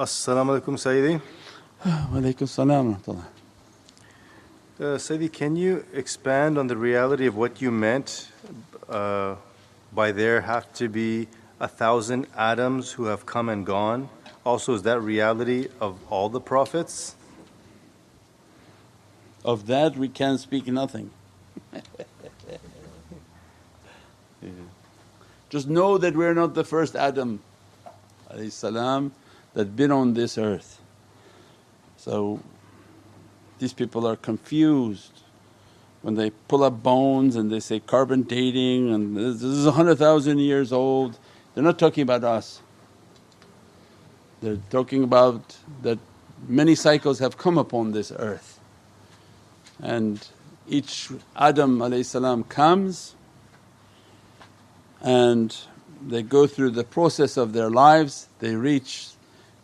Assalamu alaikum Sayyidi. Walaikum salam Uh, Sayyidi, can you expand on the reality of what you meant uh, by there have to be a thousand Adams who have come and gone? Also, is that reality of all the prophets? Of that we can speak nothing. Yeah. Just know that we're not the first Adam salam that been on this earth. So these people are confused when they pull up bones and they say carbon dating and this is a hundred thousand years old. They're not talking about us. They're talking about that many cycles have come upon this earth and each Adam salam comes and they go through the process of their lives, they reach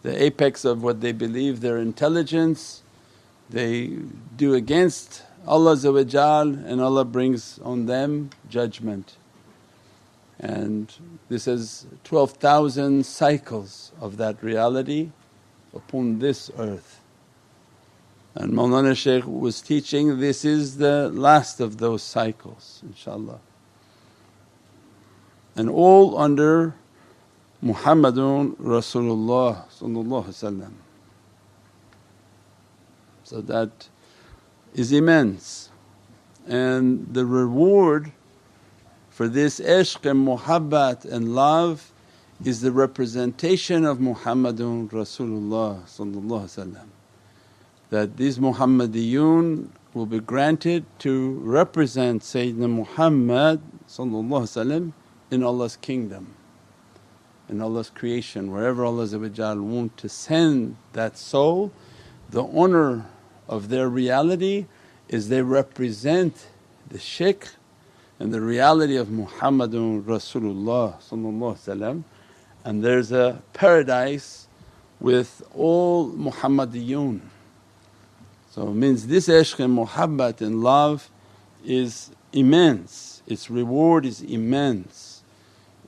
the apex of what they believe their intelligence, they do against Allah and Allah brings on them judgment. And this is 12,000 cycles of that reality upon this earth. And Mawlana Shaykh was teaching this is the last of those cycles inshaAllah. And all under Muhammadun Rasulullah So that is immense. And the reward for this ishq and muhabbat and love is the representation of Muhammadun Rasulullah that these Muhammadiyun will be granted to represent Sayyidina Muhammad in Allah's kingdom, in Allah's creation. Wherever Allah want to send that soul, the honour of their reality is they represent the shaykh and the reality of Muhammadun Rasulullah and there's a paradise with all Muhammadiyun so it means this ishq and muhabbat and love is immense, its reward is immense.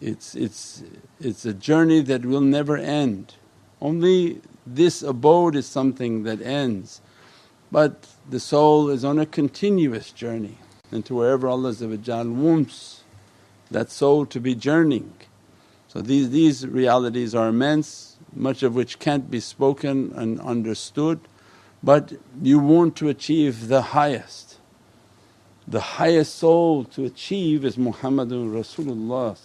It's, it's, it's a journey that will never end. Only this abode is something that ends but the soul is on a continuous journey and to wherever Allah wants that soul to be journeying. So these, these realities are immense, much of which can't be spoken and understood but you want to achieve the highest. The highest soul to achieve is Muhammadun Rasulullah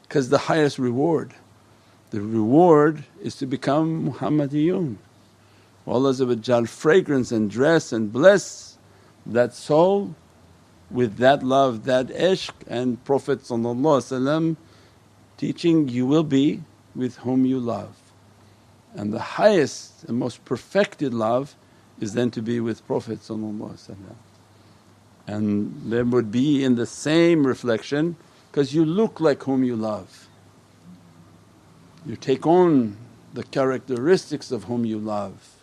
because the highest reward. The reward is to become Muhammadiyun. Allah fragrance and dress and bless that soul with that love, that ishq and Prophet teaching, you will be with whom you love. And the highest and most perfected love is then to be with Prophet and there would be in the same reflection because you look like whom you love. You take on the characteristics of whom you love.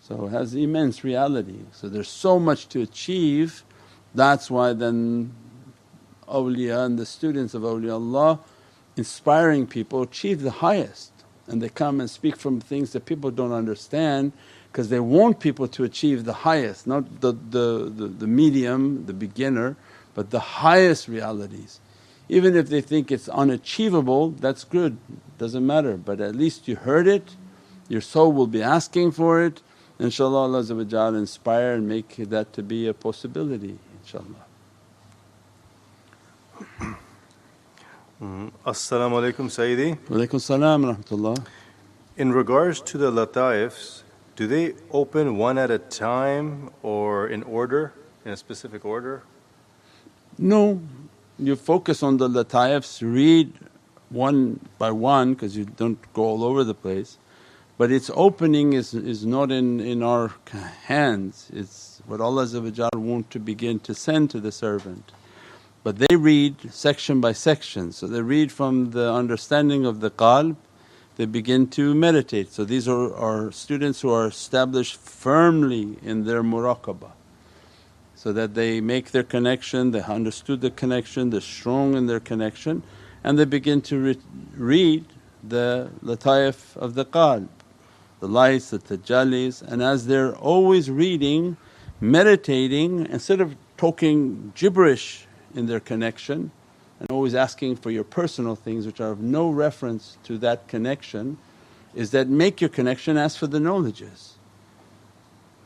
So it has immense reality. So there's so much to achieve that's why then awliya and the students of awliyaullah inspiring people achieve the highest and they come and speak from things that people don't understand because they want people to achieve the highest, not the, the, the, the, medium, the beginner, but the highest realities. Even if they think it's unachievable, that's good, doesn't matter, but at least you heard it, your soul will be asking for it. InshaAllah Allah inspire and make that to be a possibility inshaAllah. Mm. Assalamu alaikum Sayyidi. Salam rahmatullah. In regards to the lataifs, do they open one at a time or in order, in a specific order? No, you focus on the lataifs, read one by one because you don't go all over the place. But its opening is, is not in, in our hands, it's what Allah want to begin to send to the servant. But they read section by section, so they read from the understanding of the qalb, they begin to meditate. So these are, are students who are established firmly in their muraqabah so that they make their connection, they understood the connection, they're strong in their connection and they begin to re- read the lataif of the qalb, the lights, the tajallis, and as they're always reading, meditating, instead of talking gibberish in their connection and always asking for your personal things which are of no reference to that connection, is that make your connection, ask for the knowledges.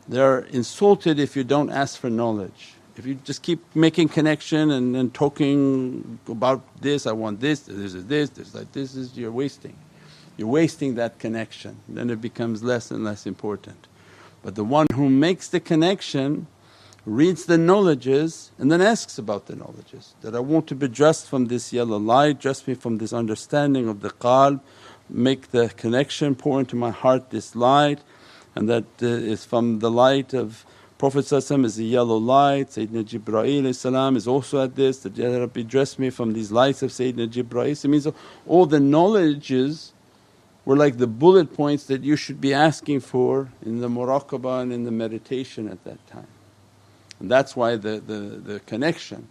They're insulted if you don't ask for knowledge. If you just keep making connection and, and talking about this, I want this, this is this, this like this is you're wasting. You're wasting that connection, then it becomes less and less important. But the one who makes the connection reads the knowledges and then asks about the knowledges that I want to be dressed from this yellow light, dress me from this understanding of the qalb, make the connection, pour into my heart this light and that uh, is from the light of Prophet is the yellow light, Sayyidina Jibreel is also at this, that Ya Rabbi dress me from these lights of Sayyidina Jibreel. It means all the knowledges were like the bullet points that you should be asking for in the muraqabah and in the meditation at that time. And that's why the, the, the connection.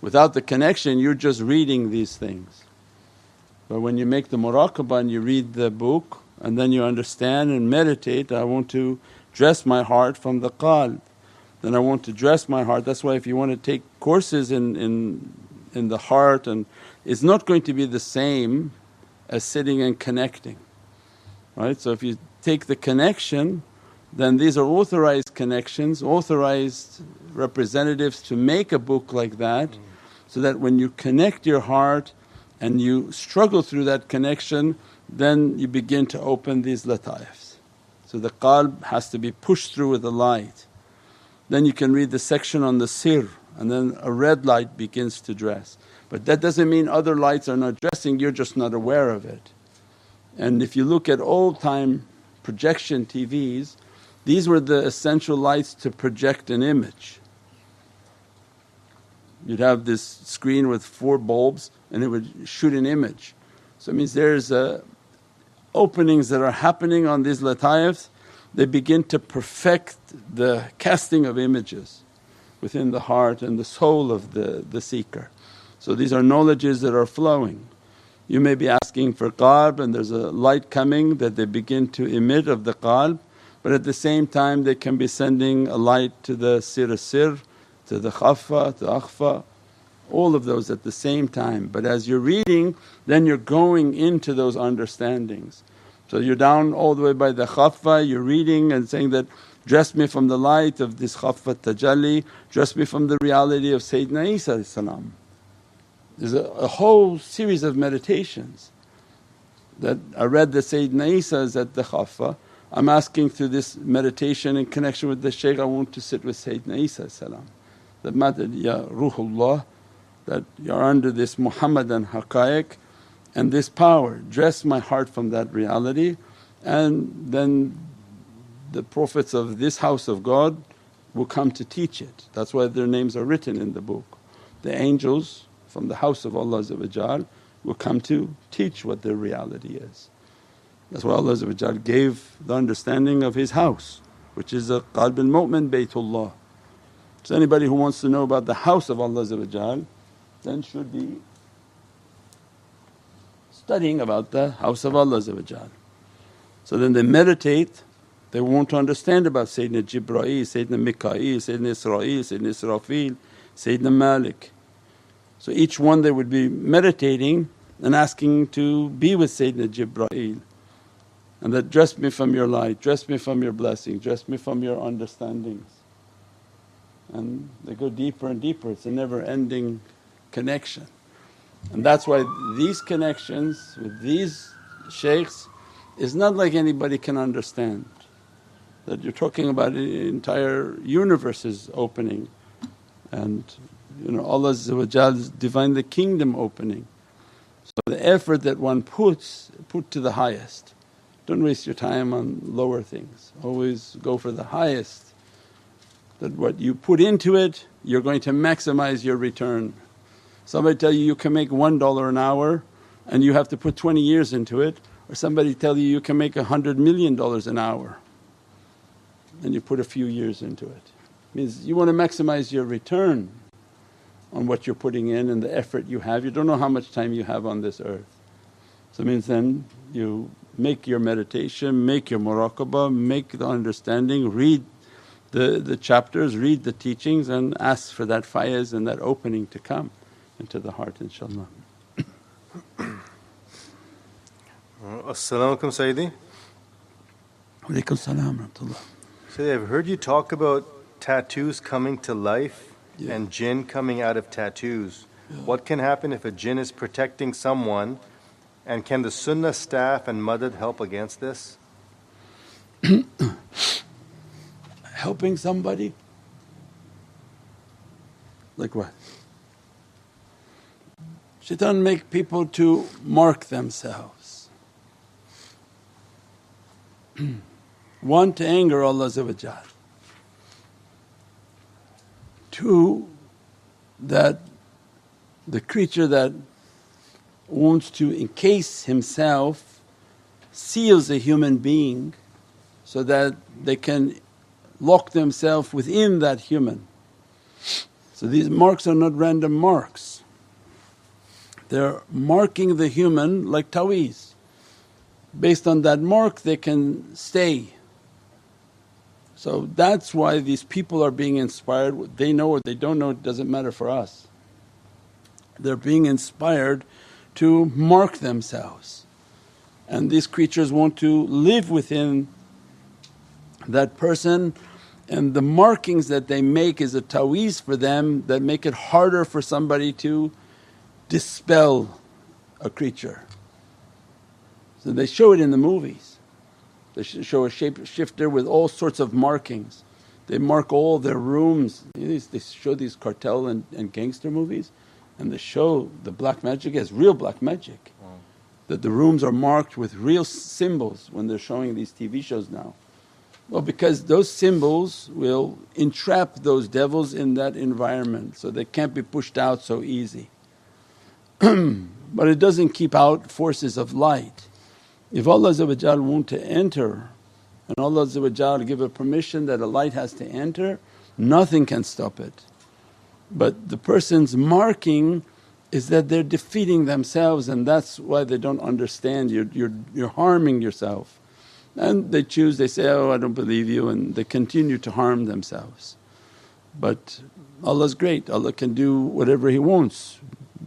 Without the connection you're just reading these things. But when you make the muraqabah and you read the book and then you understand and meditate, I want to dress my heart from the qalb. Then I want to dress my heart. That's why if you want to take courses in, in, in the heart and it's not going to be the same as sitting and connecting. Right? So if you take the connection then these are authorized connections, authorized representatives to make a book like that so that when you connect your heart and you struggle through that connection then you begin to open these lataifs. So the qalb has to be pushed through with the light. Then you can read the section on the sir and then a red light begins to dress. But that doesn't mean other lights are not dressing, you're just not aware of it. And if you look at old time projection TVs, these were the essential lights to project an image. You'd have this screen with four bulbs and it would shoot an image. So it means there's a openings that are happening on these lataifs, they begin to perfect the casting of images within the heart and the soul of the, the seeker. So these are knowledges that are flowing. You may be asking for qalb and there's a light coming that they begin to emit of the qalb but at the same time they can be sending a light to the sir sir, to the khaffa, to akhfa, all of those at the same time. But as you're reading then you're going into those understandings. So you're down all the way by the khaffa, you're reading and saying that, dress me from the light of this khaffa tajalli, dress me from the reality of Sayyidina Isa There's a, a whole series of meditations that I read that Sayyidina Isa is at the khaffa. I'm asking through this meditation in connection with the shaykh I want to sit with Sayyidina Isa that madad ya Ruhullah that you're under this Muhammadan haqqaiq and this power, dress my heart from that reality and then the Prophets of this house of God will come to teach it. That's why their names are written in the book. The angels from the house of Allah will come to teach what their reality is. That's why Allah gave the understanding of His house which is a qalb al-mu'min baytullah. So anybody who wants to know about the house of Allah then should be studying about the house of Allah So then they meditate, they want to understand about Sayyidina Jibreel, Sayyidina Mikaeel, Sayyidina Izrail, Sayyidina Israfil, Sayyidina Malik. So each one they would be meditating and asking to be with Sayyidina Jibreel and that, dress me from your light, dress me from your blessing, dress me from your understandings. And they go deeper and deeper, it's a never ending connection. And that's why these connections with these shaykhs is not like anybody can understand. That you're talking about the entire universe is opening and you know Allah's divine the kingdom opening. So the effort that one puts, put to the highest. Don't waste your time on lower things, always go for the highest. That what you put into it you're going to maximize your return. Somebody tell you you can make $1 an hour and you have to put 20 years into it or somebody tell you you can make a hundred million dollars an hour and you put a few years into it. Means you want to maximize your return on what you're putting in and the effort you have. You don't know how much time you have on this earth. So means then you make your meditation, make your muraqabah, make the understanding, read the, the chapters, read the teachings and ask for that fayaz and that opening to come into the heart inshaAllah. As-salamu alaykum Sayyidi. Walaykum salam rahmatullah. Sayyidi, I've heard you talk about tattoos coming to life Yeah. and jinn coming out of tattoos. What can happen if a jinn is protecting someone and can the sunnah staff and madad help against this? Helping somebody? Like what? Shaitan make people to mark themselves. One to anger Allah Two that the creature that wants to encase himself seals a human being so that they can lock themselves within that human. So these marks are not random marks. They're marking the human like taweez. Based on that mark they can stay. So that's why these people are being inspired. They know or they don't know, it doesn't matter for us. They're being inspired to mark themselves. And these creatures want to live within that person and the markings that they make is a taweez for them that make it harder for somebody to dispel a creature. So they show it in the movies. They show a shapeshifter with all sorts of markings. They mark all their rooms. They show these cartel and, and gangster movies and the show the black magic as real black magic. That the rooms are marked with real symbols when they're showing these TV shows now. Well, because those symbols will entrap those devils in that environment so they can't be pushed out so easy. but it doesn't keep out forces of light. If Allah want to enter and Allah give a permission that a light has to enter, nothing can stop it. But the person's marking is that they're defeating themselves and that's why they don't understand you're, you're, you're harming yourself. And they choose, they say, oh I don't believe you and they continue to harm themselves. But Allah's great, Allah can do whatever He wants.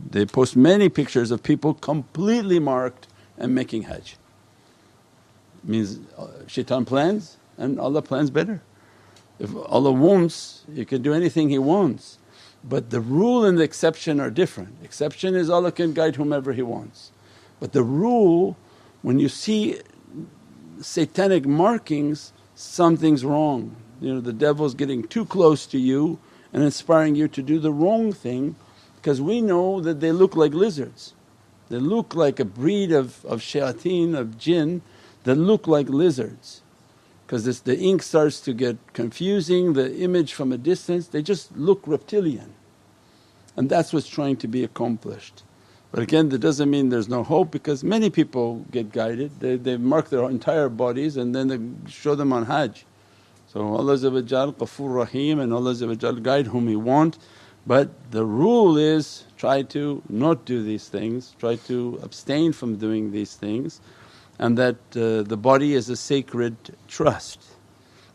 They post many pictures of people completely marked and making hajj. Means uh, shaitan plans and Allah plans better. If Allah wants, He can do anything He wants. But the rule and the exception are different. Exception is Allah can guide whomever He wants. But the rule, when you see satanic markings, something's wrong. You know, the devil's getting too close to you and inspiring you to do the wrong thing because we know that they look like lizards. They look like a breed of, of shayateen, of jinn that look like lizards because the ink starts to get confusing, the image from a distance they just look reptilian and that's what's trying to be accomplished. But again that doesn't mean there's no hope because many people get guided, they, they mark their entire bodies and then they show them on hajj. So Allah Ghafoor Rahim and Allah guide whom He want but the rule is try to not do these things, try to abstain from doing these things and that uh, the body is a sacred trust.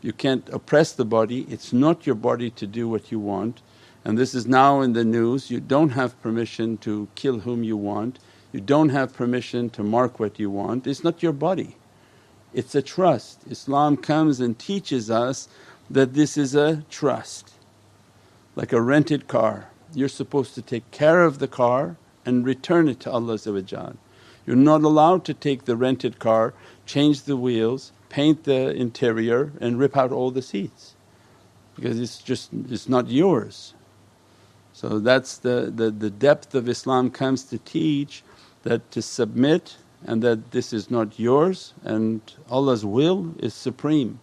You can't oppress the body, it's not your body to do what you want. And this is now in the news you don't have permission to kill whom you want, you don't have permission to mark what you want, it's not your body. It's a trust. Islam comes and teaches us that this is a trust, like a rented car. You're supposed to take care of the car and return it to Allah you're not allowed to take the rented car, change the wheels, paint the interior and rip out all the seats because it's just it's not yours. So that's the, the, the depth of Islam comes to teach that to submit and that this is not yours and Allah's will is supreme.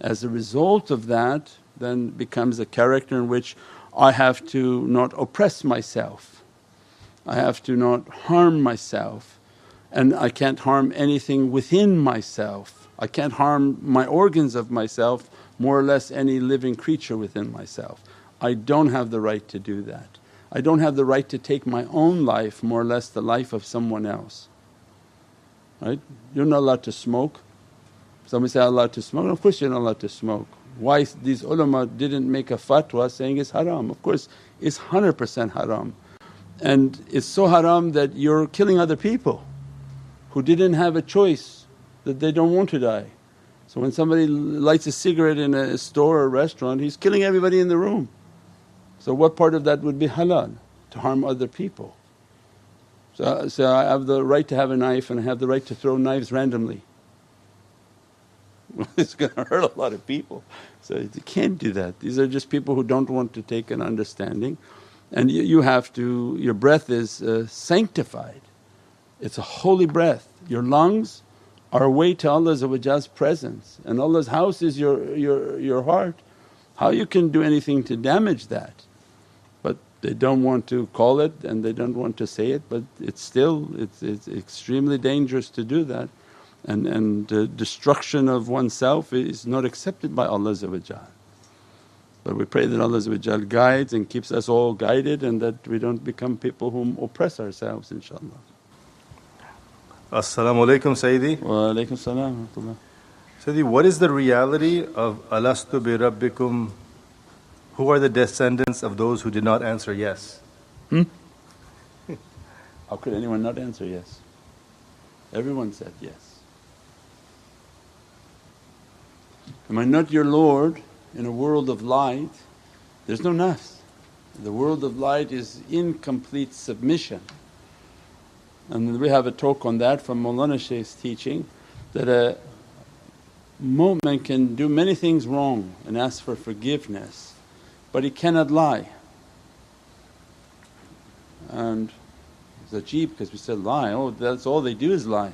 As a result of that then becomes a character in which I have to not oppress myself, I have to not harm myself, and I can't harm anything within myself. I can't harm my organs of myself, more or less any living creature within myself. I don't have the right to do that. I don't have the right to take my own life, more or less the life of someone else. right? You're not allowed to smoke. Somebody say, allowed to smoke? Of course you're not allowed to smoke. Why these ulama didn't make a fatwa saying it's haram? Of course it's 100% haram. And it's so haram that you're killing other people who didn't have a choice that they don't want to die. So when somebody lights a cigarette in a store or restaurant he's killing everybody in the room. So what part of that would be halal? To harm other people. So, so I have the right to have a knife and I have the right to throw knives randomly. it's going to hurt a lot of people. So you can't do that. These are just people who don't want to take an understanding. And you, you have to, your breath is uh, sanctified. It's a holy breath. Your lungs are a way to Allah's presence and Allah's house is your, your, your heart. How you can do anything to damage that? But they don't want to call it and they don't want to say it but it's still it's, it's extremely dangerous to do that and, and destruction of oneself is not accepted by Allah but we pray that Allah guides and keeps us all guided and that we don't become people who oppress ourselves inshaAllah. As-salamu alaykum Sayyidi. Wa alaykum salam Sayyidi, what is the reality of alastu bi rabbikum? Who are the descendants of those who did not answer yes? Hmm? How could anyone not answer yes? Everyone said yes. Am I not your Lord in a world of light? There's no nafs. The world of light is incomplete submission. And we have a talk on that from Mawlana Shaykh's teaching that a mu'min can do many things wrong and ask for forgiveness, but he cannot lie. And it's ajeeb because we said lie, oh that's all they do is lie.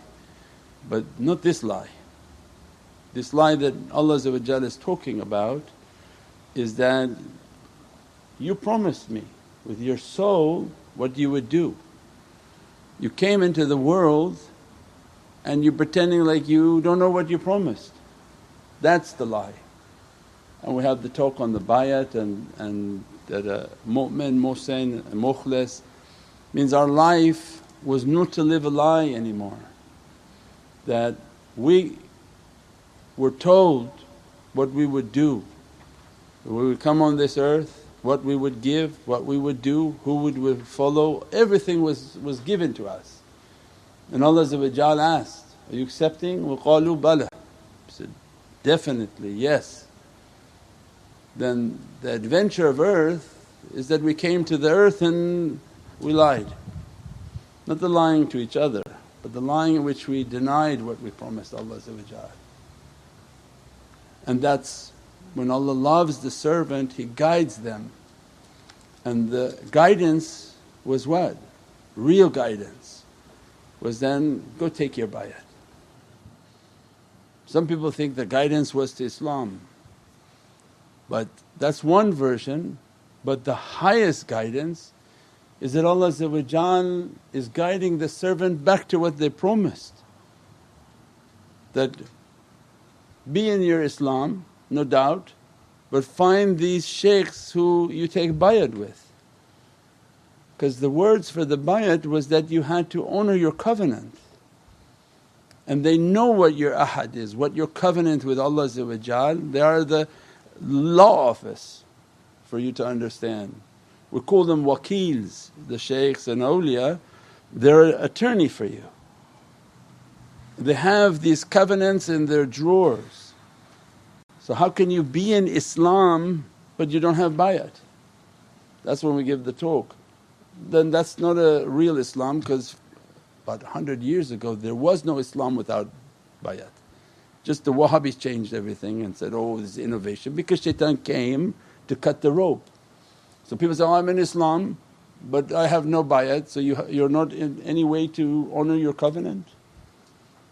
But not this lie. This lie that Allah is talking about is that you promised me with your soul what you would do. You came into the world and you're pretending like you don't know what you promised. That's the lie. And we have the talk on the bayat and, and that a mu'min, muhsin, mukhlis means our life was not to live a lie anymore. That we were told what we would do. We would come on this earth, what we would give, what we would do, who would we follow, everything was, was given to us. And Allah asked, Are you accepting? وَقَالُوا بَلَى said, Definitely, yes. Then the adventure of earth is that we came to the earth and we lied. Not the lying to each other, but the lying in which we denied what we promised Allah and that's when Allah loves the servant He guides them and the guidance was what? Real guidance was then, go take your bayat. Some people think the guidance was to Islam but that's one version but the highest guidance is that Allah is guiding the servant back to what they promised. That be in your Islam, no doubt, but find these shaykhs who you take bayat with. Because the words for the bayat was that you had to honour your covenant and they know what your ahad is, what your covenant with Allah they are the law office for you to understand. We call them wakils, the shaykhs and awliya, they're an attorney for you. They have these covenants in their drawers. So how can you be in Islam but you don't have bayat? That's when we give the talk. Then that's not a real Islam because about 100 years ago there was no Islam without bayat. Just the Wahhabis changed everything and said, oh this is innovation because shaitan came to cut the rope. So people say, oh I'm in Islam but I have no bayat so you, you're not in any way to honour your covenant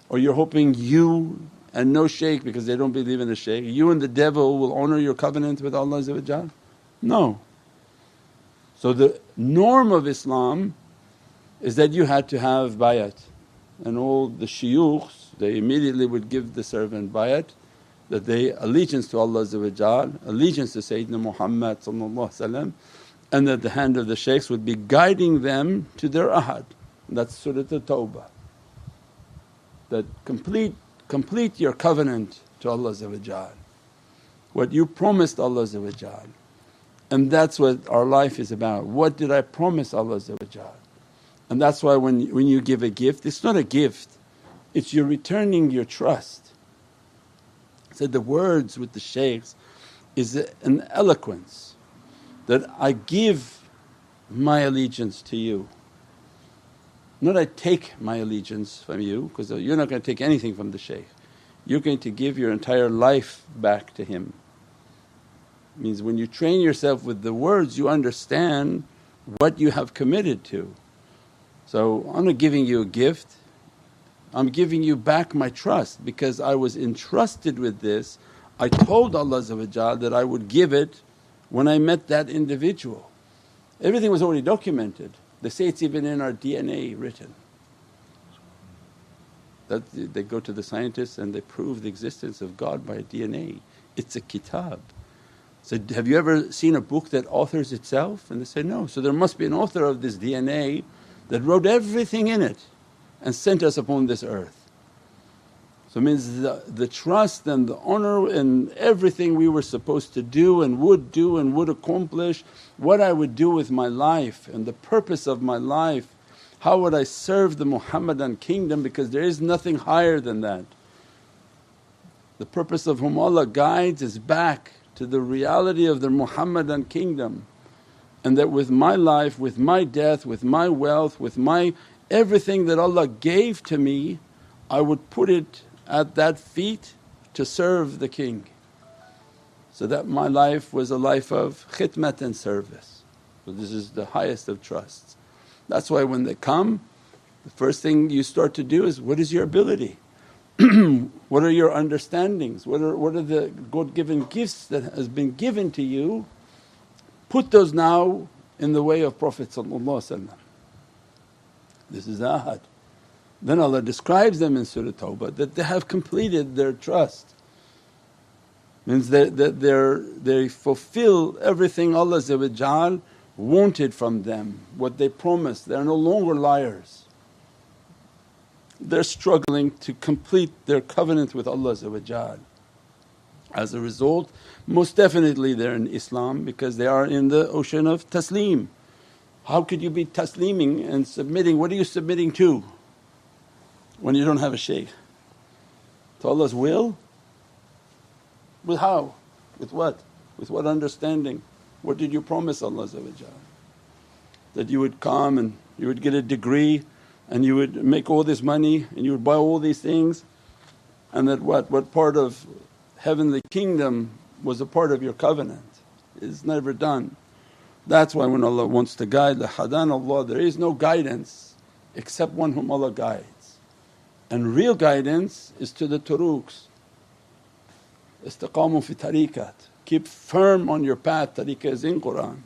or you're hoping you and no shaykh because they don't believe in the shaykh, you and the devil will honour your covenant with Allah No. So the norm of Islam is that you had to have bayat and all the shuyukhs they immediately would give the servant bayat that they allegiance to Allah allegiance to Sayyidina Muhammad and that the hand of the shaykhs would be guiding them to their ahad. That's Surat At-Tawbah. that complete, complete your covenant to Allah what you promised Allah and that's what our life is about. What did I promise Allah And that's why when, when you give a gift it's not a gift, it's you're returning your trust. So the words with the shaykhs is an eloquence that I give my allegiance to you. Not I take my allegiance from you because uh, you're not going to take anything from the shaykh. You're going to give your entire life back to him. Means when you train yourself with the words you understand what you have committed to. So I'm not giving you a gift, I'm giving you back my trust because I was entrusted with this. I told Allah that I would give it when I met that individual. Everything was already documented. They say it's even in our DNA written. That they go to the scientists and they prove the existence of God by DNA. It's a kitab. So, have you ever seen a book that authors itself? And they say, no. So, there must be an author of this DNA that wrote everything in it and sent us upon this earth. So it means the, the trust and the honour and everything we were supposed to do and would do and would accomplish, what I would do with my life and the purpose of my life, how would I serve the Muhammadan kingdom because there is nothing higher than that. The purpose of whom Allah guides is back to the reality of the Muhammadan kingdom and that with my life, with my death, with my wealth, with my everything that Allah gave to me I would put it at that feet to serve the king. So that my life was a life of khidmat and service. So this is the highest of trusts. That's why when they come the first thing you start to do is what is your ability? what are your understandings? What are, what are the God given gifts that has been given to you? Put those now in the way of Prophet This is ahad. Then Allah describes them in Surah Tawbah that they have completed their trust. Means that, that they fulfill everything Allah wanted from them, what they promised. They are no longer liars. They're struggling to complete their covenant with Allah. As a result, most definitely they're in Islam because they are in the ocean of taslim. How could you be tasliming and submitting? What are you submitting to? When you don't have a shaykh? To Allah's will? With how? With what? With what understanding? What did you promise Allah That you would come and you would get a degree and you would make all this money and you would buy all these things and that what? What part of heavenly kingdom was a part of your covenant is never done. That's why when Allah wants to guide, la hadan Allah, there is no guidance except one whom Allah guides. And real guidance is to the turuqs. Istiqamu fi tariqat, keep firm on your path, tariqah is in Qur'an.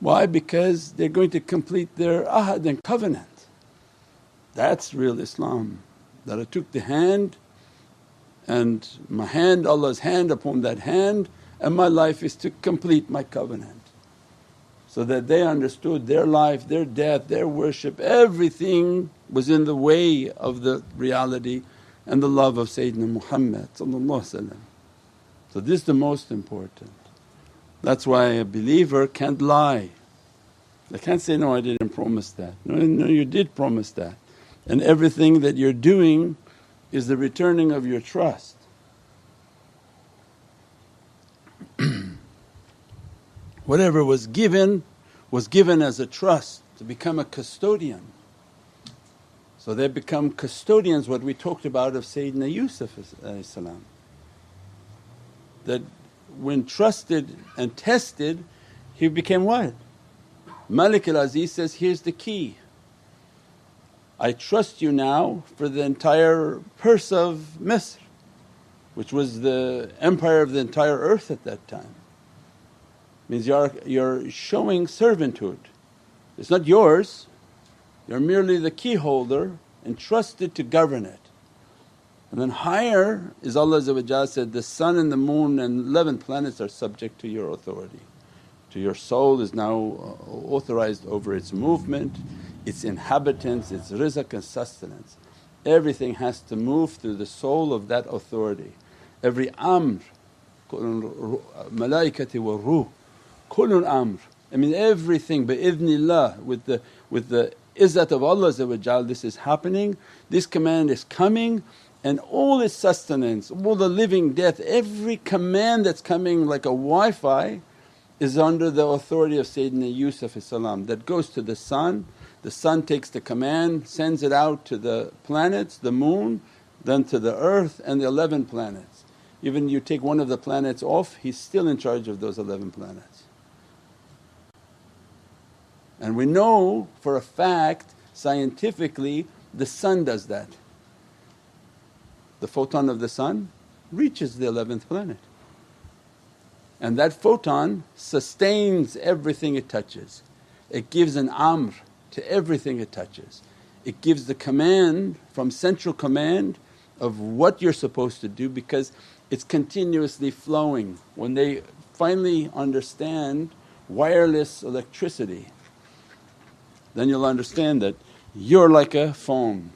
Why? Because they're going to complete their ahad and covenant. That's real Islam. That I took the hand and my hand, Allah's hand upon that hand and my life is to complete my covenant. So that they understood their life, their death, their worship, everything was in the way of the reality and the love of Sayyidina Muhammad So this is the most important. That's why a believer can't lie. They can't say, no I didn't promise that. No, no you did promise that. And everything that you're doing is the returning of your trust. Whatever was given was given as a trust to become a custodian. So they become custodians, what we talked about of Sayyidina Yusuf that when trusted and tested he became what? Malik al Aziz says, here's the key. I trust you now for the entire purse of Misr which was the empire of the entire earth at that time. Means you're, you're showing servanthood. It's not yours, you're merely the key holder entrusted to govern it. And then higher is Allah said, the sun and the moon and 11 planets are subject to your authority. To your soul is now uh, authorized over its movement, its inhabitants, its rizq and sustenance. Everything has to move through the soul of that authority. Every amr, malaikati wa ruh, kullun amr. I mean everything bi'idhnillah with the, with the izzat of Allah this is happening, this command is coming and all its sustenance, all the living death, every command that's coming like a Wi-Fi is under the authority of Sayyidina Yusuf that goes to the sun, the sun takes the command, sends it out to the planets, the moon, then to the earth and the 11 planets. Even you take one of the planets off, he's still in charge of those 11 planets. And we know for a fact scientifically the sun does that the photon of the sun reaches the 11th planet. And that photon sustains everything it touches. It gives an amr to everything it touches. It gives the command from central command of what you're supposed to do because it's continuously flowing. When they finally understand wireless electricity, then you'll understand that you're like a phone.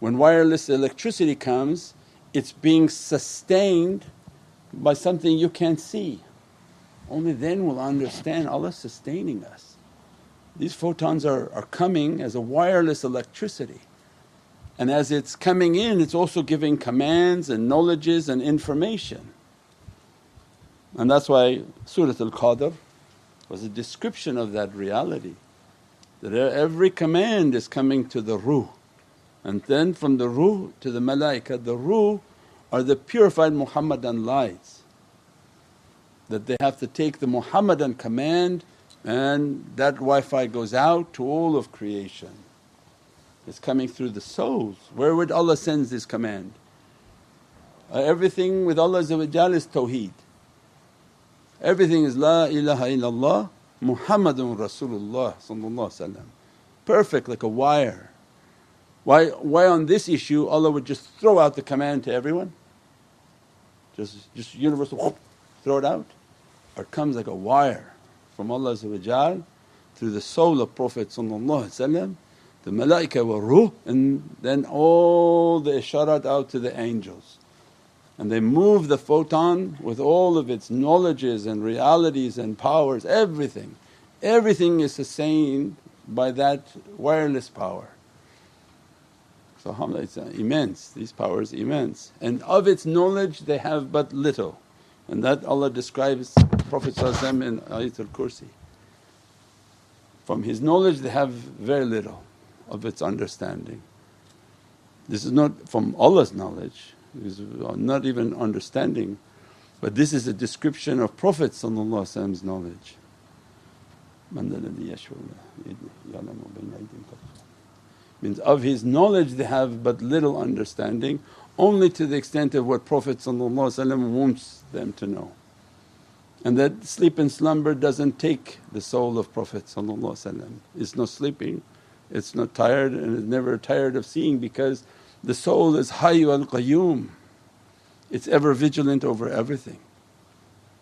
When wireless electricity comes, it's being sustained by something you can't see. Only then we'll understand Allah sustaining us. These photons are, are coming as a wireless electricity and as it's coming in it's also giving commands and knowledges and information. And that's why Surat al-Qadr was a description of that reality that every command is coming to the ruh and then from the ruh to the malaika, the ruh are the purified Muhammadan lights that they have to take the Muhammadan command and that Wi-Fi goes out to all of creation. It's coming through the souls. Where would Allah sends this command? Uh, everything with Allah is tawheed. Everything is La ilaha illallah Muhammadun Rasulullah perfect like a wire. Why, why on this issue Allah would just throw out the command to everyone? Just, just universal whoop, throw it out? Or it comes like a wire from Allah through the soul of Prophet the malaika wa ruh and then all the isharat out to the angels. And they move the photon with all of its knowledges and realities and powers, everything. Everything is sustained by that wireless power. So alhamdulillah it's uh, immense, these powers immense and of its knowledge they have but little and that Allah describes Prophet in Ayatul Kursi. From his knowledge they have very little of its understanding. This is not from Allah's knowledge, is uh, not even understanding but this is a description of Prophet's knowledge. Means of his knowledge they have but little understanding only to the extent of what Prophet wants them to know. And that sleep and slumber doesn't take the soul of Prophet it's not sleeping, it's not tired and it's never tired of seeing because the soul is Hayyu al Qayyum, it's ever vigilant over everything.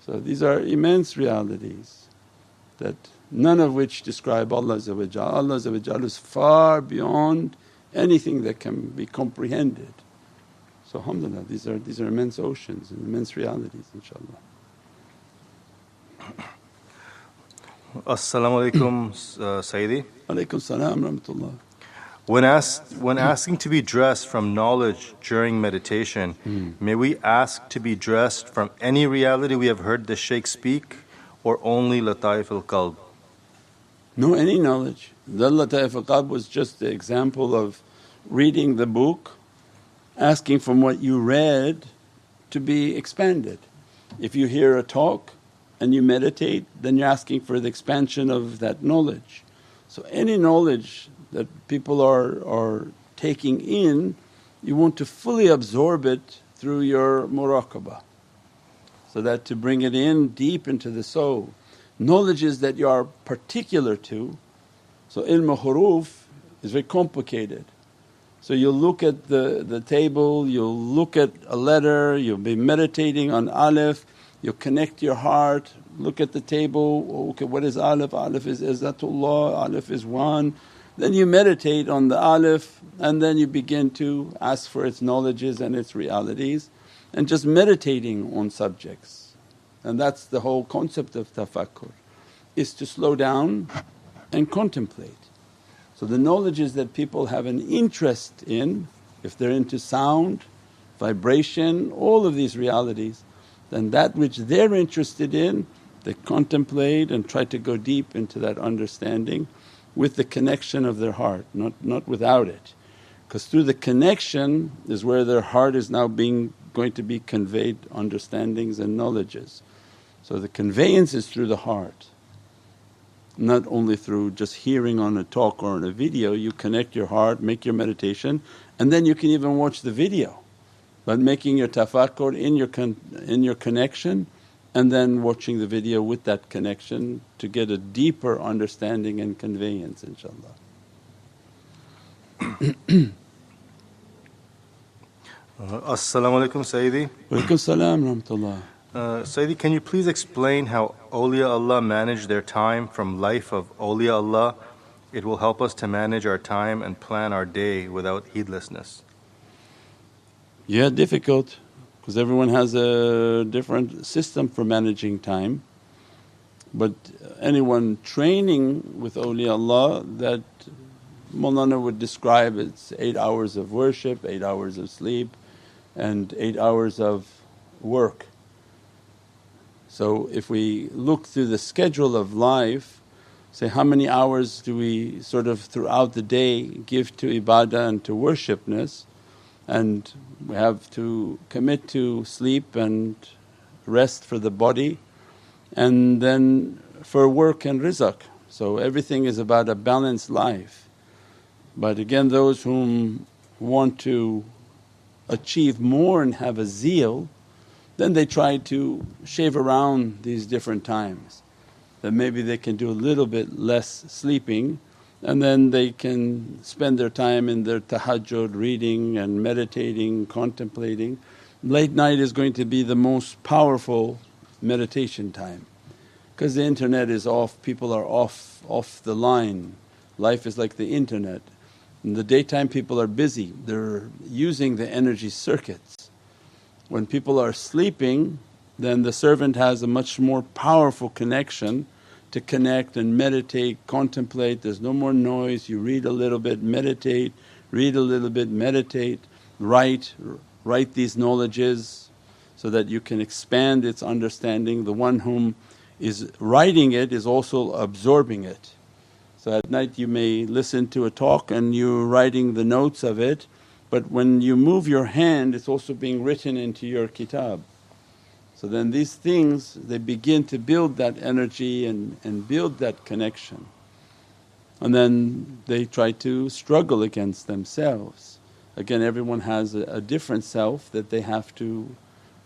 So these are immense realities that none of which describe Allah Allah is far beyond anything that can be comprehended. So alhamdulillah these are, these are immense oceans and immense realities inshaAllah. As-salamu alaykum uh, Sayyidi. Alaykum salam rahmatullah. When, asked, when asking to be dressed from knowledge during meditation, mm. may we ask to be dressed from any reality we have heard the shaykh speak or only lataif al-qalb? No, any knowledge. The Lataif al-Qalb was just the example of reading the book, asking from what you read to be expanded. If you hear a talk and you meditate, then you're asking for the expansion of that knowledge. So, any knowledge that people are, are taking in, you want to fully absorb it through your muraqabah, so that to bring it in deep into the soul knowledges that you are particular to. So ilm huruf is very complicated. So you'll look at the, the table, you'll look at a letter, you'll be meditating on alif, you'll connect your heart, look at the table, okay what is alif? Alif is izzatullah, alif is one, Then you meditate on the alif and then you begin to ask for its knowledges and its realities and just meditating on subjects. And that's the whole concept of tafakkur is to slow down and contemplate. So the knowledges that people have an interest in, if they're into sound, vibration, all of these realities, then that which they're interested in they contemplate and try to go deep into that understanding with the connection of their heart, not, not without it. Because through the connection is where their heart is now being going to be conveyed understandings and knowledges. So the conveyance is through the heart, not only through just hearing on a talk or on a video. You connect your heart, make your meditation, and then you can even watch the video. But making your tafakkur in your, con- in your connection and then watching the video with that connection to get a deeper understanding and conveyance inshaAllah. uh, As-salamu alaykum Sayyidi. Walaykum salam rahmatullah. Uh, Sayyidi, can you please explain how awliyaullah manage their time from life of awliyaullah? It will help us to manage our time and plan our day without heedlessness. Yeah, difficult because everyone has a different system for managing time. But anyone training with awliyaullah that Mawlana would describe it's eight hours of worship, eight hours of sleep and eight hours of work. So if we look through the schedule of life, say how many hours do we sort of throughout the day give to ibadah and to worshipness and we have to commit to sleep and rest for the body and then for work and rizq. So everything is about a balanced life. But again those whom want to achieve more and have a zeal then they try to shave around these different times that maybe they can do a little bit less sleeping and then they can spend their time in their tahajjud reading and meditating, contemplating. Late night is going to be the most powerful meditation time because the internet is off, people are off, off the line. Life is like the internet. In the daytime people are busy, they're using the energy circuits. When people are sleeping then the servant has a much more powerful connection to connect and meditate, contemplate, there's no more noise, you read a little bit, meditate, read a little bit, meditate, write, write these knowledges so that you can expand its understanding. The one whom is writing it is also absorbing it. So at night you may listen to a talk and you're writing the notes of it, but when you move your hand it's also being written into your kitab. So then these things they begin to build that energy and, and build that connection. And then they try to struggle against themselves. Again everyone has a, a different self that they have to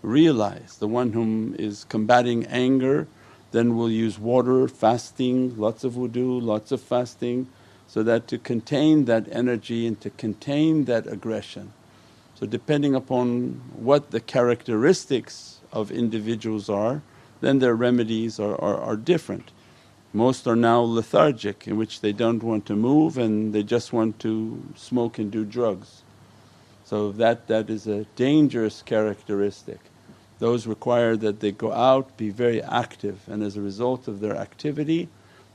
realize. The one whom is combating anger then will use water, fasting, lots of wudu, lots of fasting so that to contain that energy and to contain that aggression. So depending upon what the characteristics of individuals are, then their remedies are, are, are different. Most are now lethargic in which they don't want to move and they just want to smoke and do drugs. So that, that is a dangerous characteristic. Those require that they go out, be very active and as a result of their activity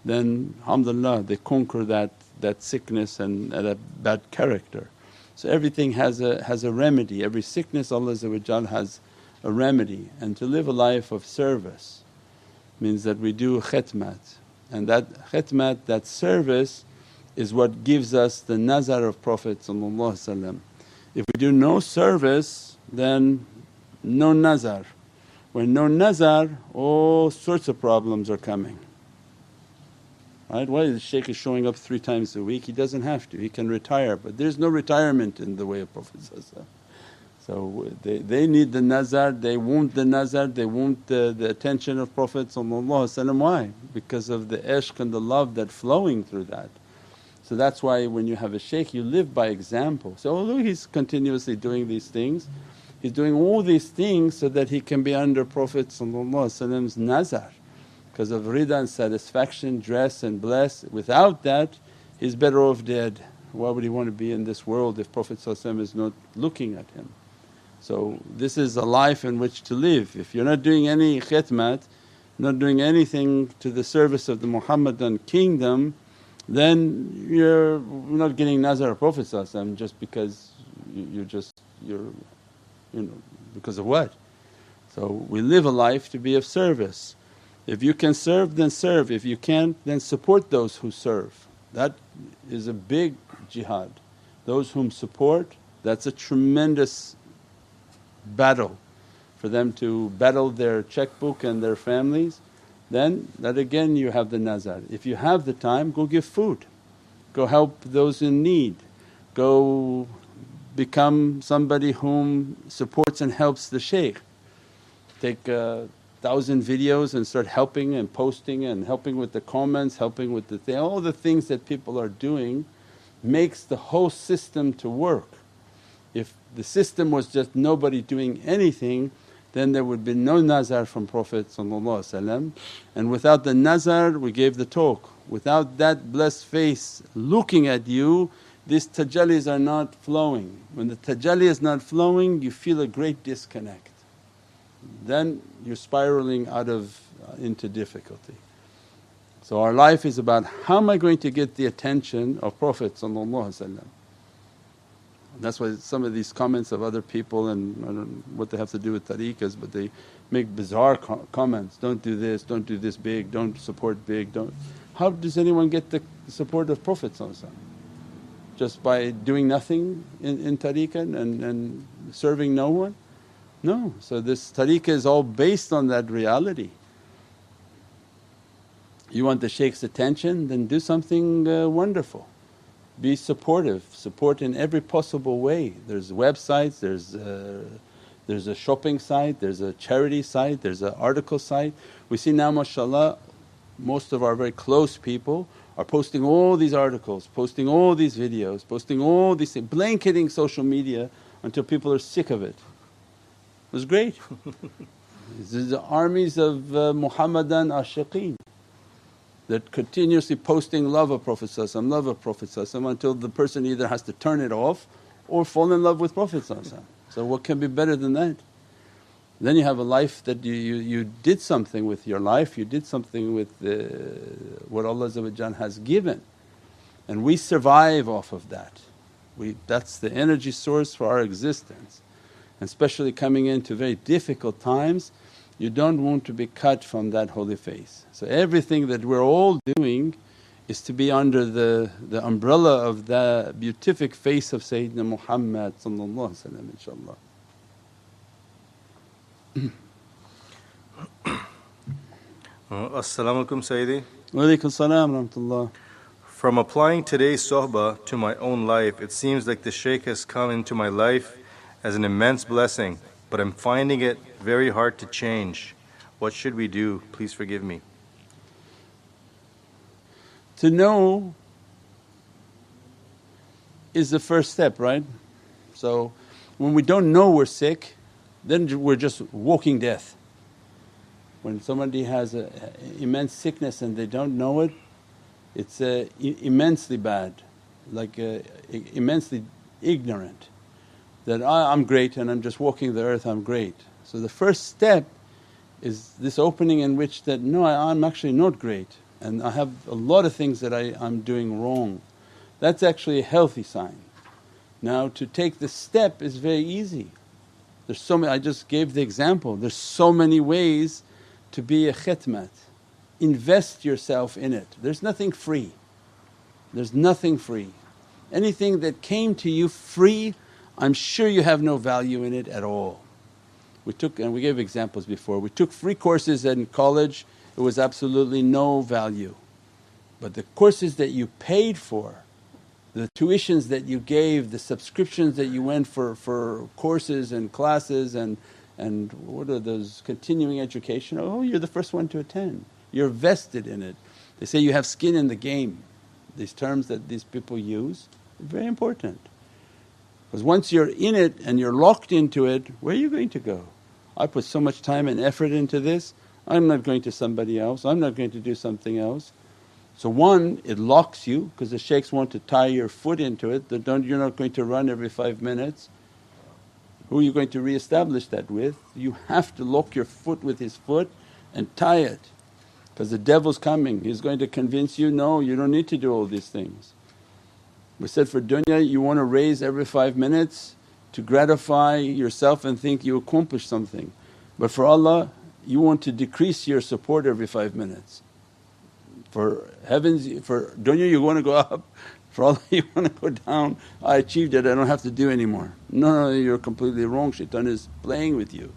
then alhamdulillah they conquer that, that sickness and, that bad character. So everything has a, has a remedy, every sickness Allah has a remedy and to live a life of service means that we do khidmat and that khidmat, that service is what gives us the nazar of Prophet If we do no service then no nazar. When no nazar all sorts of problems are coming. Right? Why the shaykh is showing up three times a week? He doesn't have to, he can retire but there's no retirement in the way of Prophet so they, they need the nazar, they want the nazar, they want the, the attention of Prophet why? Because of the ishq and the love that flowing through that. So that's why when you have a shaykh you live by example. So although he's continuously doing these things, he's doing all these things so that he can be under Prophet's nazar because of rida and satisfaction, dress and bless. Without that he's better off dead. Why would he want to be in this world if Prophet is not looking at him? So this is a life in which to live. If you're not doing any khidmat, not doing anything to the service of the Muhammadan kingdom then you're not getting nazar of Prophet just because you, are just you're you know because of what? So we live a life to be of service. If you can serve then serve, if you can't then support those who serve. That is a big jihad. Those whom support that's a tremendous battle for them to battle their checkbook and their families then that again you have the nazar. If you have the time go give food, go help those in need, go become somebody whom supports and helps the shaykh. Take a thousand videos and start helping and posting and helping with the comments, helping with the thing. All the things that people are doing makes the whole system to work. The system was just nobody doing anything then there would be no nazar from Prophet and without the nazar we gave the talk. Without that blessed face looking at you these tajallis are not flowing. When the tajalli is not flowing you feel a great disconnect. Then you're spiraling out of uh, into difficulty. So our life is about how am I going to get the attention of Prophet that's why some of these comments of other people and I don't know what they have to do with tariqas but they make bizarre co- comments, don't do this, don't do this big, don't support big, don't… How does anyone get the support of Prophet Just by doing nothing in, in tariqah and, and serving no one? No, so this tariqah is all based on that reality. You want the shaykh's attention? Then do something uh, wonderful be supportive, support in every possible way. There's websites, there's uh, there's a shopping site, there's a charity site, there's an article site. We see now mashaAllah most of our very close people are posting all these articles, posting all these videos, posting all these things, blanketing social media until people are sick of it. It was great. There's armies of uh, Muhammadan ashiqeen that continuously posting love of Prophet love of Prophet until the person either has to turn it off or fall in love with Prophet So what can be better than that? Then you have a life that you, you, you did something with your life, you did something with the, what Allah has given and we survive off of that. We, that's the energy source for our existence and especially coming into very difficult times you don't want to be cut from that holy face. So everything that we're all doing is to be under the, the umbrella of the beatific face of Sayyidina Muhammad inshaAllah. As-salamu alaykum Sayyidi. Wa alaykum salam rahmatullah. From applying today's sohbah to my own life, it seems like the shaykh has come into my life as an immense blessing but I'm finding it very hard to change. What should we do? Please forgive me. To know is the first step, right? So when we don't know we're sick, then we're just walking death. When somebody has an immense sickness and they don't know it, it's uh, immensely bad, like uh, immensely ignorant that I, I'm great and I'm just walking the earth, I'm great. So the first step is this opening in which that, no I, am actually not great and I have a lot of things that I, I'm doing wrong. That's actually a healthy sign. Now to take the step is very easy. There's so many, I just gave the example, there's so many ways to be a khidmat. Invest yourself in it. There's nothing free, there's nothing free. Anything that came to you free I'm sure you have no value in it at all. We took and we gave examples before, we took free courses in college, it was absolutely no value. But the courses that you paid for, the tuitions that you gave, the subscriptions that you went for, for courses and classes and, and what are those continuing education? Oh, you're the first one to attend, you're vested in it. They say you have skin in the game. These terms that these people use, are very important. Because once you're in it and you're locked into it, where are you going to go? I put so much time and effort into this, I'm not going to somebody else, I'm not going to do something else. So one, it locks you because the shaykhs want to tie your foot into it that don't, you're not going to run every five minutes. Who are you going to re-establish that with? You have to lock your foot with his foot and tie it because the devil's coming. He's going to convince you, no you don't need to do all these things. We said for dunya you want to raise every five minutes to gratify yourself and think you accomplished something. But for Allah you want to decrease your support every five minutes. For heavens, for dunya you want to go up, for Allah you want to go down, I achieved it I don't have to do anymore. No, no, you're completely wrong, shaitan is playing with you.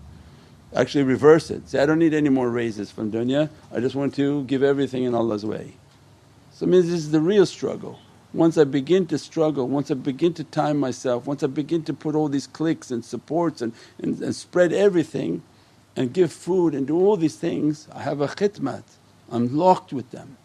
Actually reverse it, say, I don't need any more raises from dunya, I just want to give everything in Allah's way. So it means this is the real struggle. Once I begin to struggle, once I begin to time myself, once I begin to put all these clicks and supports and, and, and spread everything and give food and do all these things, I have a khidmat, I'm locked with them.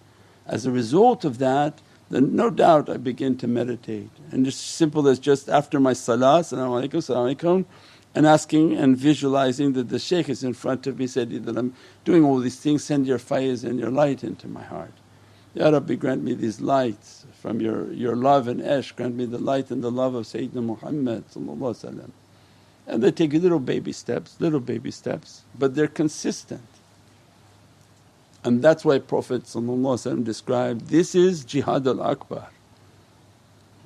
As a result of that then no doubt I begin to meditate and just simple as just after my salah, Salaamu Alaykum, Salaamu Alaykum and asking and visualizing that the shaykh is in front of me said that I'm doing all these things, send your faiz and your light into my heart. Ya Rabbi grant me these lights from your, your love and esh, grant me the light and the love of Sayyidina Muhammad and they take little baby steps, little baby steps but they're consistent. And that's why Prophet described, this is jihad al-akbar.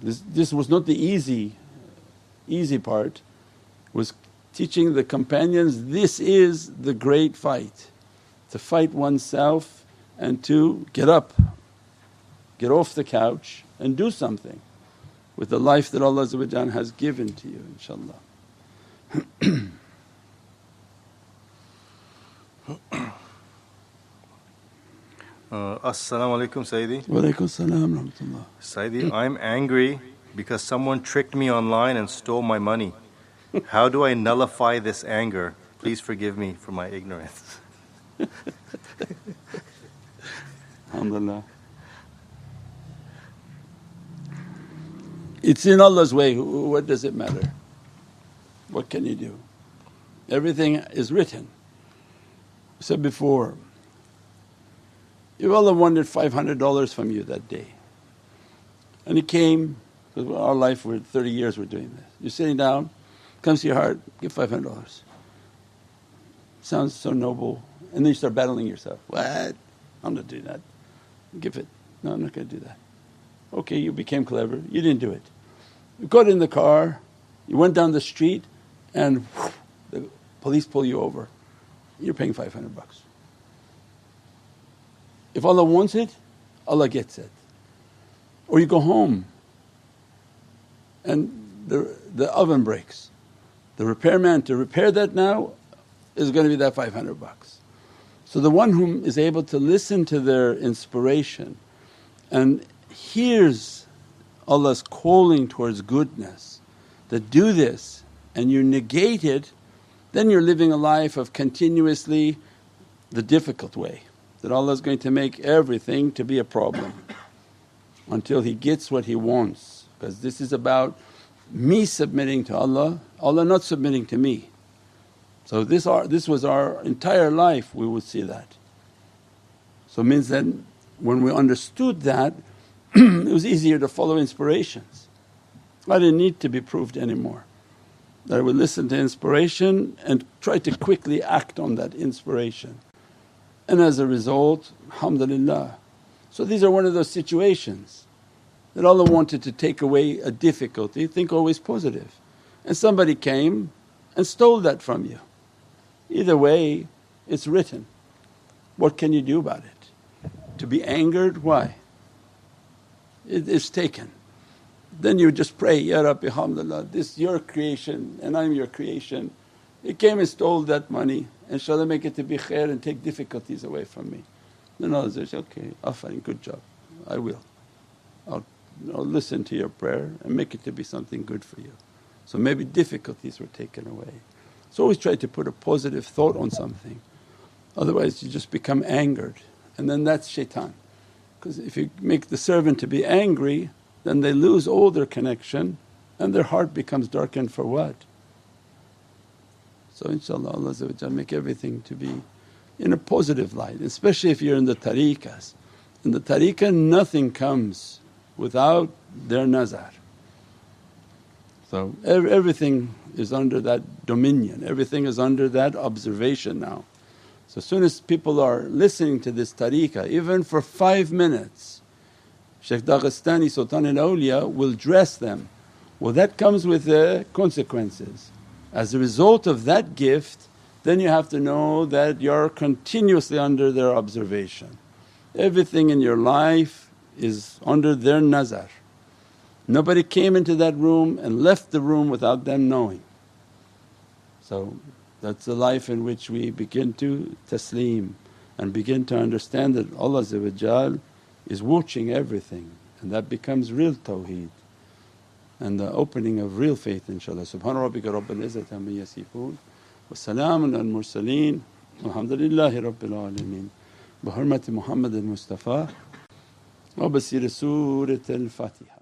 This, this was not the easy, easy part, was teaching the companions this is the great fight. To fight oneself and to get up, get off the couch and do something with the life that Allah has given to you inshaAllah. Uh, Assalamu alaikum Sayyidi. Wa alaikum salam rahmatullah. Sayyidi, I'm angry because someone tricked me online and stole my money. How do I nullify this anger? Please forgive me for my ignorance. Alhamdulillah. It's in Allah's way, what does it matter? What can you do? Everything is written. I said before, if Allah wanted $500 from you that day and He came, because our life we're 30 years we're doing this. You're sitting down, comes to your heart, give $500. Sounds so noble. And then you start battling yourself. What? I'm not doing that. Give it. No, I'm not going to do that. Okay, you became clever, you didn't do it. You got in the car, you went down the street and whoosh, the police pull you over. You're paying 500 bucks. If Allah wants it, Allah gets it. Or you go home and the, the oven breaks. The repairman to repair that now is going to be that 500 bucks. So the one whom is able to listen to their inspiration and hears Allah's calling towards goodness that do this and you negate it, then you're living a life of continuously the difficult way that Allah is going to make everything to be a problem until He gets what He wants because this is about me submitting to Allah, Allah not submitting to me. So this, our, this was our entire life we would see that. So means that when we understood that it was easier to follow inspirations. I didn't need to be proved anymore. I would listen to inspiration and try to quickly act on that inspiration and as a result alhamdulillah. So these are one of those situations that Allah wanted to take away a difficulty, think always positive. And somebody came and stole that from you. Either way it's written. What can you do about it? To be angered, why? It is taken. Then you just pray, Ya Rabbi alhamdulillah, this is your creation and I'm your creation. It came and stole that money inshaAllah make it to be khair and take difficulties away from me. Then Allah says, okay, afan, good job, I will. I'll, I'll listen to your prayer and make it to be something good for you. So maybe difficulties were taken away. So always try to put a positive thought on something, otherwise you just become angered and then that's shaitan. Because if you make the servant to be angry then they lose all their connection and their heart becomes darkened for what? So inshaAllah Allah make everything to be in a positive light, especially if you're in the tariqas In the tariqah nothing comes without their nazar. So everything is under that dominion, everything is under that observation now. So as soon as people are listening to this tariqah, even for five minutes, Shaykh Daghestani Sultan al Awliya will dress them. Well, that comes with the consequences. As a result of that gift, then you have to know that you're continuously under their observation. Everything in your life is under their nazar. Nobody came into that room and left the room without them knowing. So that's the life in which we begin to taslim and begin to understand that Allah is watching everything. And that becomes real tawheed and the opening of real faith inshaAllah. Subhana rabbika rabbil izzati amma yasifoon wa salaamun al mursaleen walhamdulillahi rabbil alameen bi hurmati Muhammad al Mustafa wa basir Surat al Fatiha.